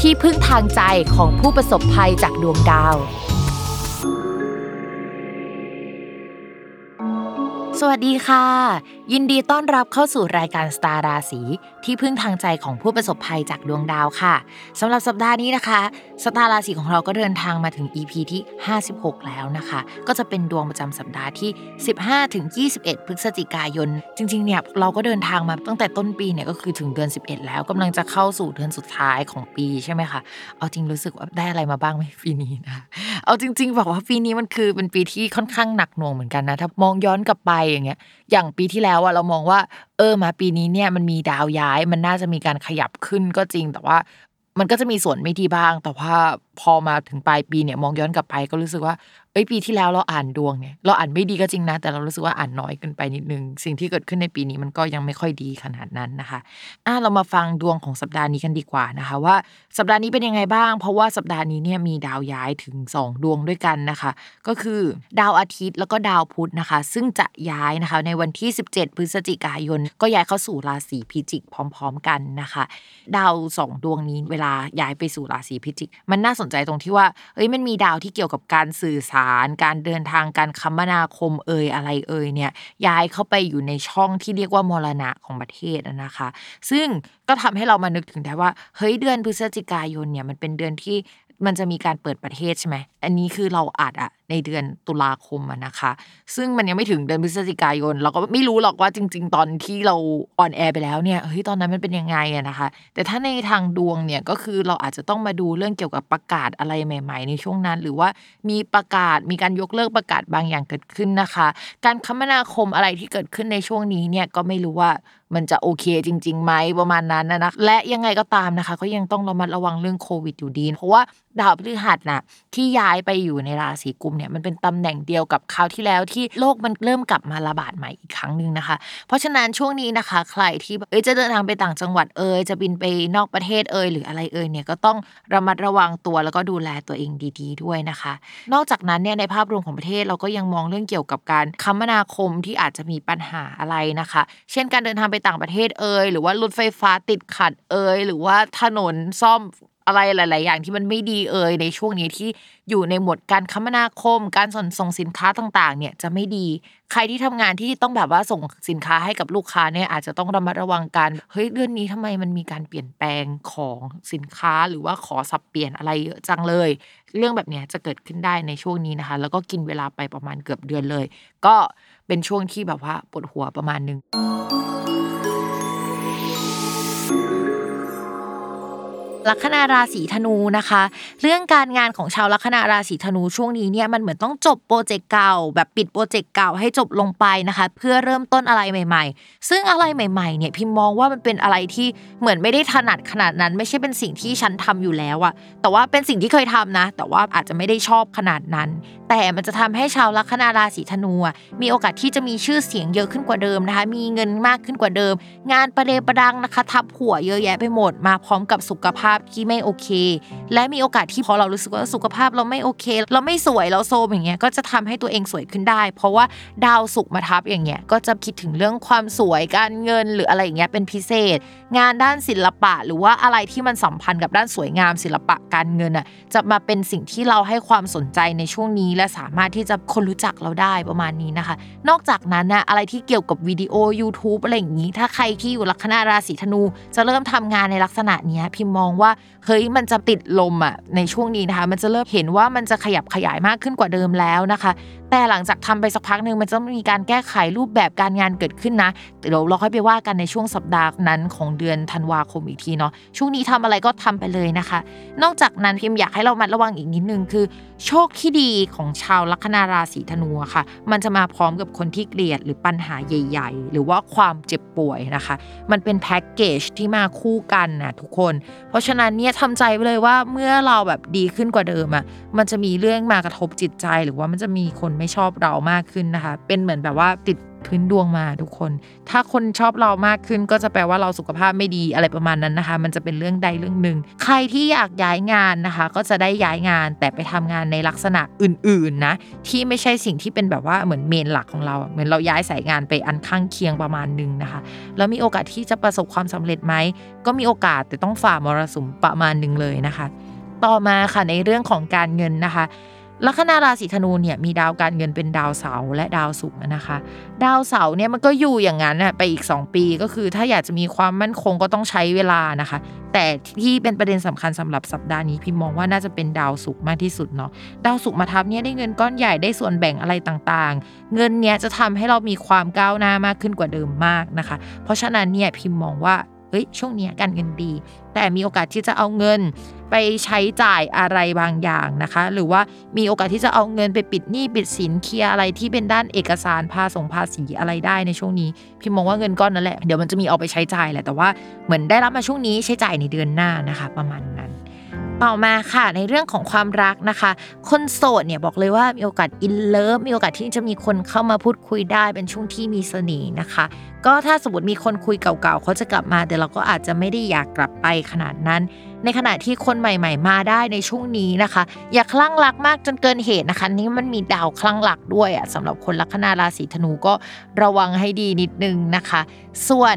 ที่พึ่งทางใจของผู้ประสบภัยจากดวงดาว สวัสดีค่ะ ยินดีต้อนรับเข้าสู่รายการสตาร์ราศีที่พึ่งทางใจของผู้ประสบภัยจากดวงดาวค่ะสำหรับสัปดาห์นี้นะคะสตาร์ราศีของเราก็เดินทางมาถึง EP ที่ 56 แล้วนะคะ ก็จะเป็นดวงประจำสัปดาห์ที่ 15 ถึง 21 พฤศจิกายน จริงๆเนี่ยเราก็เดินทางมาตั้งแต่ต้นปีเนี่ยก็คือถึงเดือน 11 แล้วกำลังจะเข้าสู่เดือนสุดท้ายของปีใช่ไหมคะเอาจริงรู้สึกว่าได้อะไรมาบ้างไหมปีนี้นะ เอาจริง ๆ บอกว่าปีนี้มันคือเป็นปีที่ค่อนข้างหนักหน่วงเหมือนกันนะถ้ามองย้อนกลับไปอย่างเงี้ย อย่างปีที่แล้วอะเรามองว่า เออมาปีนี้เนี่ยมันมีดาวย้าย มันน่าจะมีการขยับขึ้นก็จริงแต่ว่ามันก็จะมีส่วนไม่ดีบ้าง แต่ว่าพอมาถึงปลายปีเนี่ยมองย้อนกลับไปก็รู้สึกว่าเอ้ยปีที่แล้วเราอ่านดวงเนี่ยเราอ่านไม่ดีก็จริงนะ แต่เรารู้สึกว่าอ่านน้อยเกินไปนิดนึง สิ่งที่เกิดขึ้นในปีนี้มันก็ยังไม่ค่อยดีขนาดนั้นนะคะอะเรามาฟังดวงของสัปดาห์นี้กันดีกว่านะคะ ว่าสัปดาห์นี้เป็นยังไงบ้าง เพราะว่าสัปดาห์นี้เนี่ยมีดาวย้ายถึง 2 ดวงด้วยกันนะคะ ก็คือดาวอาทิตย์แล้วก็ดาวพุธนะคะ ซึ่งจะย้ายนะคะในวันที่ 17 พฤศจิกายน ก็ย้ายเข้าสู่ราศีพิจิกพร้อม ๆ กันนะคะ ดาวสองดวงนี้เวลาย้ายไปสู่ราศีพิจิก มันน่าสนใจตรงที่ว่าเอ้ยมันมีดาวที่เกี่ยวกับการสื่อสารการเดินทางการคมนาคมเอ่ยอะไรเอ่ยเนี่ยย้ายเข้าไปอยู่ในช่องที่เรียกว่ามรณะของประเทศนะคะ ซึ่งก็ทำให้เรามานึกถึงได้ว่าเฮ้ยเดือนพฤศจิกายนเนี่ยมันเป็นเดือนที่มันจะมีการเปิดประเทศใช่ไหม อันนี้คือเราอาจอะ ในเดือนตุลาคมนะคะ ซึ่งมันยังไม่ถึงเดือนพฤศจิกายน เราก็ไม่รู้หรอกว่าจริง ๆ ตอนที่เราon air ไปแล้วเนี่ยเฮ้ยตอนนั้นมันเป็นยังไงอะนะคะ แต่ถ้าในทางดวงเนี่ยก็คือเราอาจจะต้องมาดูเรื่องเกี่ยวกับประกาศอะไรใหม่ ๆ ในช่วงนั้น หรือว่ามีประกาศมีการยกเลิกประกาศบางอย่างเกิดขึ้นนะคะ การคมนาคมอะไรที่เกิดขึ้นในช่วงนี้เนี่ยก็ไม่รู้ว่ามันจะโอเคจริงๆไหมประมาณนั้นนะนะและยังไงก็ตามนะคะ ก็ยังต้องระมัดระวังเรื่องโควิดอยู่ดี เพราะว่าดาวพฤหัสนะที่ย้ายไปอยู่ในราศีกุมภ์เนี่ยมันเป็นตำแหน่งเดียวกับคราวที่แล้วที่โลกมันเริ่มกลับมาระบาดใหม่อีกครั้งหนึ่งนะคะ เพราะฉะนั้นช่วงนี้นะคะ ใครที่เอ้ยจะเดินทางไปต่างจังหวัดเอ่ยจะบินไปนอกประเทศเอ่ยหรืออะไรเอ่ยเนี่ยก็ต้องระมัดระวังตัวแล้วก็ดูแลตัวเองดี ๆ ด้วยนะคะ นอกจากนั้นเนี่ยในภาพรวมของประเทศเราก็ยังมองเรื่องเกี่ยวกับการคมนาคมที่อาจจะมีปัญหาอะไรนะคะ เช่นการเดินทางไปต่างประเทศเอ่ยหรือว่ารถไฟฟ้าติดขัดเอ่ยหรือว่าถนนซ่อม อะไรหลาย ๆ อย่างที่มันไม่ดีเอ่ยในช่วงนี้ที่อยู่ในหมวดการคมนาคม การส่งส่งสินค้าต่าง ๆ เนี่ยจะไม่ดี ใครที่ทำงานที่ต้องแบบว่าส่งสินค้าให้กับลูกค้าเนี่ยอาจจะต้องระมัดระวังกันเฮ้ยเดือนนี้ทำไมมันมีการเปลี่ยนแปลงของสินค้าหรือว่าขอสับเปลี่ยนอะไรเยอะจังเลย เรื่องแบบเนี้ยจะเกิดขึ้นได้ในช่วงนี้นะคะ แล้วก็กินเวลาไปประมาณเกือบเดือนเลย ก็เป็นช่วงที่แบบว่าปวดหัวประมาณนึง ลัคนาราศีธนูนะคะ เรื่องการงานของชาวลัคนาราศีธนูช่วงนี้เนี่ยมันเหมือนต้องจบโปรเจกต์เก่า แบบปิดโปรเจกต์เก่าให้จบลงไปนะคะ เพื่อเริ่มต้นอะไรใหม่ ๆ ซึ่งอะไรใหม่ๆเนี่ยพิมมองว่ามันเป็นอะไรที่เหมือนไม่ได้ถนัดขนาดนั้น ไม่ใช่เป็นสิ่งที่ฉันทำอยู่แล้วอะแต่ว่าเป็นสิ่งที่เคยทำนะ แต่ว่าอาจจะไม่ได้ชอบขนาดนั้น แต่มันจะทำให้ชาวลัคนาราศีธนูมีโอกาสที่จะมีชื่อเสียงเยอะขึ้นกว่าเดิมนะคะ มีเงินมากขึ้นกว่าเดิม งานประเดประดังนะคะ ทับหัวเยอะแยะไปหมดมาพร้อมกับสุขภาพที่ไม่โอเค และมีโอกาสที่พอเรารู้สึกว่าสุขภาพเราไม่โอเค เราไม่สวยเราโซมอย่างเงี้ยก็จะทำให้ตัวเองสวยขึ้นได้ เพราะว่าดาวสุกมาทับอย่างเงี้ยก็จะคิดถึงเรื่องความสวยการเงินหรืออะไรอย่างเงี้ยเป็นพิเศษ งานด้านศิลปะ หรือว่าอะไรที่มันสัมพันธ์กับด้านสวยงามศิลปะการเงินอะจะมาเป็นสิ่งที่เราให้ความสนใจในช่วงนี้และสามารถที่จะคนรู้จักเราได้ประมาณนี้นะคะ นอกจากนั้นนะอะไรที่เกี่ยวกับวิดีโอ YouTube อะไรอย่างนี้ ถ้าใครที่อยู่ลัคนาราศีธนู จะเริ่มทำงานในลักษณะนี้พิมมองว่าเฮ้ยมันจะติดลมอะในช่วงนี้นะคะ มันจะเริ่มเห็นว่ามันจะขยับขยายมากขึ้นกว่าเดิมแล้วนะคะ แต่หลังจากทำไปสักพักหนึ่งมันจะมีการแก้ไขรูปแบบการงานเกิดขึ้นนะเดี๋ยวเราค่อยไปว่ากันในช่วงสัปดาห์นั้นของเดือนธันวาคมอีกทีเนาะช่วงนี้ทำอะไรก็ทำไปเลยนะคะ นอกจากนั้นพิมอยากให้เรามัดระวังอีกนิดนึงคือ โชคที่ดีของชาวลัคนาราศีธนูค่ะ มันจะมาพร้อมกับคนที่เกลียดหรือปัญหาใหญ่ ๆ หรือว่าความเจ็บป่วยนะคะ มันเป็นแพ็กเกจที่มาคู่กันนะทุกคน เพราะฉะนั้นเนี่ยทำใจไปเลยว่าเมื่อเราแบบดีขึ้นกว่าเดิมอะมันจะมีเรื่องมากระทบจิตใจหรือว่ามันจะมีคนไม่ชอบเรามากขึ้นนะคะ เป็นเหมือนแบบว่าติดพื้นดวงมาทุกคน ถ้าคนชอบเรามากขึ้นก็จะแปลว่าเราสุขภาพไม่ดีอะไรประมาณนั้นนะคะ มันจะเป็นเรื่องใดเรื่องหนึ่ง ใครที่อยากย้ายงานนะคะ ก็จะได้ย้ายงานแต่ไปทำงานในลักษณะอื่นๆนะที่ไม่ใช่สิ่งที่เป็นแบบว่าเหมือนเมนหลักของเรา เหมือนเราย้ายสายงานไปอันข้างเคียงประมาณหนึ่งนะคะ แล้วมีโอกาสที่จะประสบความสำเร็จไหม ก็มีโอกาสแต่ต้องฝ่ามรสุมประมาณหนึ่งเลยนะคะ ต่อมาค่ะในเรื่องของการเงินนะคะ ลัคนาราศีธนูเนี่ยมีดาวการเงินเป็นดาวเสาร์และดาวศุกร์นะคะ ดาวเสาร์เนี่ยมันก็อยู่อย่างนั้นน่ะไปอีก 2 ปีก็คือถ้าอยากจะมีความมั่นคงก็ต้องใช้เวลานะคะ แต่ที่เป็นประเด็นสำคัญสำหรับสัปดาห์นี้พิมมองว่าน่าจะเป็นดาวศุกร์มากที่สุดเนาะดาวศุกร์มาทับเนี่ยได้เงินก้อนใหญ่ได้ส่วนแบ่งอะไรต่างๆ เงินเนี้ยจะทำให้เรามีความก้าวหน้ามากขึ้นกว่าเดิมมากนะคะ เพราะฉะนั้นเนี่ยพิมมองว่า เฮ้ยช่วงนี้การเงินดี แต่มีโอกาสที่จะเอาเงินไปใช้จ่ายอะไรบางอย่างนะคะ หรือว่ามีโอกาสที่จะเอาเงินไปปิดหนี้ปิดสินเคลียอะไรที่เป็นด้านเอกสารภาษงภาษีอะไรได้ในช่วงนี้พิมมองว่าเงินก้อนนั่นแหละเดี๋ยวมันจะมีเอาไปใช้จ่ายแหละแต่ว่าเหมือนได้รับมาช่วงนี้ใช้จ่ายในเดือนหน้านะคะ ประมาณนั้นต่อมาค่ะในเรื่องของความรักนะคะ คนโสดเนี่ยบอกเลยว่ามีโอกาสอินเลิฟมีโอกาสที่จะมีคนเข้ามาพูดคุยได้เป็นช่วงที่มีเสน่ห์นะคะ ก็ถ้าสมมติมีคนคุยเก่าๆเขาจะกลับมาแต่เราก็อาจจะไม่ได้อยากกลับไปขนาดนั้น ในขณะที่คนใหม่ๆ มาได้ในช่วงนี้นะคะ อย่าคลั่งรักมากจนเกินเหตุนะคะ นี่มันมีดาวคลั่งรักด้วยอะสำหรับคนลัคนาราศีธนูก็ระวังให้ดีนิดนึงนะคะ ส่วน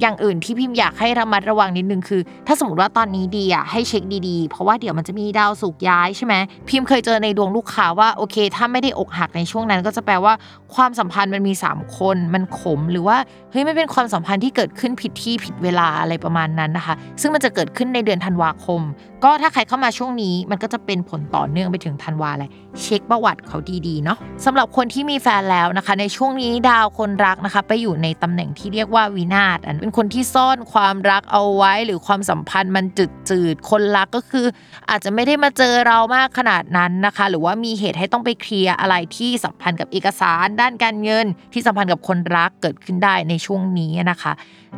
อย่างอื่นที่พิมพ์อยากให้ระมัดระวังนิดนึงคือ ถ้าสมมติว่าตอนนี้ดีอะให้เช็คดีๆ เพราะว่าเดี๋ยวมันจะมีดาวสุกย้ายใช่ไหมพิมพ์เคยเจอในดวงลูกค้าว่าโอเค ถ้าไม่ได้อกหักในช่วงนั้น ก็จะแปลว่าความสัมพันธ์มันมี 3 คนมันขมหรือว่า เฮ้ยไม่เป็นความสัมพันธ์ที่เกิดขึ้นผิดที่ผิดเวลาอะไรประมาณนั้นนะคะ ซึ่งมันจะเกิดขึ้นในเดือนธันวาคม ก็ถ้าใครเข้ามาช่วงนี้มันก็จะเป็นผลต่อเนื่องไปถึงธันวาเลยเช็คประวัติเขาดีๆเนาะสำหรับคนที่มีแฟนแล้วนะคะ ในช่วงนี้ดาวคนรักนะคะ ไปอยู่ในตำแหน่งที่เรียกว่าวินาศอันเป็นคนที่ซ่อนความรักเอาไว้ หรือความสัมพันธ์มันจืดจืดคนรักก็คือ อาจจะไม่ได้มาเจอเรามากขนาดนั้นนะคะ หรือว่ามีเหตุให้ต้องไปเคลียร์อะไรที่สัมพันธ์กับเอกสาร ด้านการเงิน ที่สัมพันธ์กับคนรักเกิดขึ้นได้ในช่วงนี้นะคะ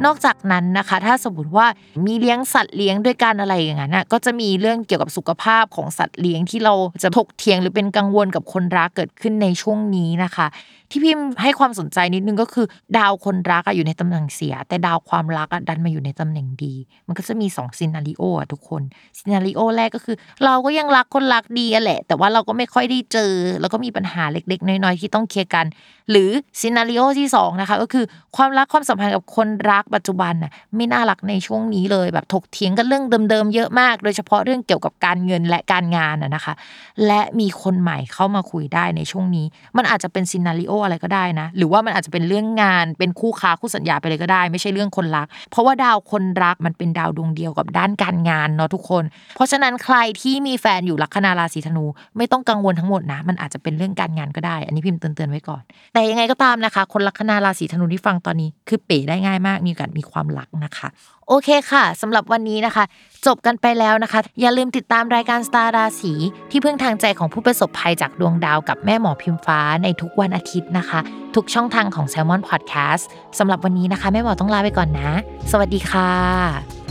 นอกจากนั้นนะคะ ถ้าสมมติว่ามีเลี้ยงสัตว์เลี้ยงด้วยกันอะไรอย่างนั้นก็จะมีเรื่องเกี่ยวกับสุขภาพของสัตว์เลี้ยงที่เราจะถกเถียงหรือเป็นกังวลกับคนรักเกิดขึ้นในช่วงนี้นะคะ ที่พิมพ์ให้ความสนใจนิดนึงก็คือ ดาวคนรักอะอยู่ในตำแหน่งเสีย แต่ดาวความรักอะดันมาอยู่ในตำแหน่งดี มันก็จะมี2ซีนารีโออะทุกคนซีนารีโอแรกก็คือ เราก็ยังรักคนรักดีอะแหละ แต่ว่าเราก็ไม่ค่อยได้เจอ แล้วก็มีปัญหาเล็กๆ น้อยๆที่ต้องเคลียร์กัน หรือ scenario ที่สองนะคะก็คือความรักความสัมพันธ์กับคนรักปัจจุบันน่ะไม่น่ารักในช่วงนี้เลยแบบถกเถียงกันเรื่องเดิมๆเยอะมาก โดยเฉพาะเรื่องเกี่ยวกับการเงินและการงานน่ะนะคะ และมีคนใหม่เข้ามาคุยได้ในช่วงนี้ มันอาจจะเป็น scenario อะไรก็ได้นะ หรือว่ามันอาจจะเป็นเรื่องงานเป็นคู่ค้าคู่สัญญาไปเลยก็ได้ ไม่ใช่เรื่องคนรัก เพราะว่าดาวคนรักมันเป็นดาวดวงเดียวกับด้านการงานเนาะทุกคน เพราะฉะนั้นใครที่มีแฟนอยู่ลัคนาราศีธนู ไม่ต้องกังวลทั้งหมดนะ มันอาจจะเป็นเรื่องการงานก็ได้ อันนี้พิมพ์เตือนๆไว้ก่อน แต่ยังไงก็ตามนะคะ คนลัคนาราศีธนูที่ฟังตอนนี้ คือเป๋ได้ง่ายมาก มีโอกาสมีความรักนะคะโอเคค่ะสำหรับวันนี้นะคะ จบกันไปแล้วนะคะ อย่าลืมติดตามรายการสตาร์ราศีที่พึ่งทางใจของผู้ประสบภัยจากดวงดาวกับแม่หมอพิมฟ้าในทุกวันอาทิตย์นะคะ ทุกช่องทางของ Salmon Podcast สำหรับวันนี้นะคะ แม่หมอต้องลาไปก่อนนะ สวัสดีค่ะ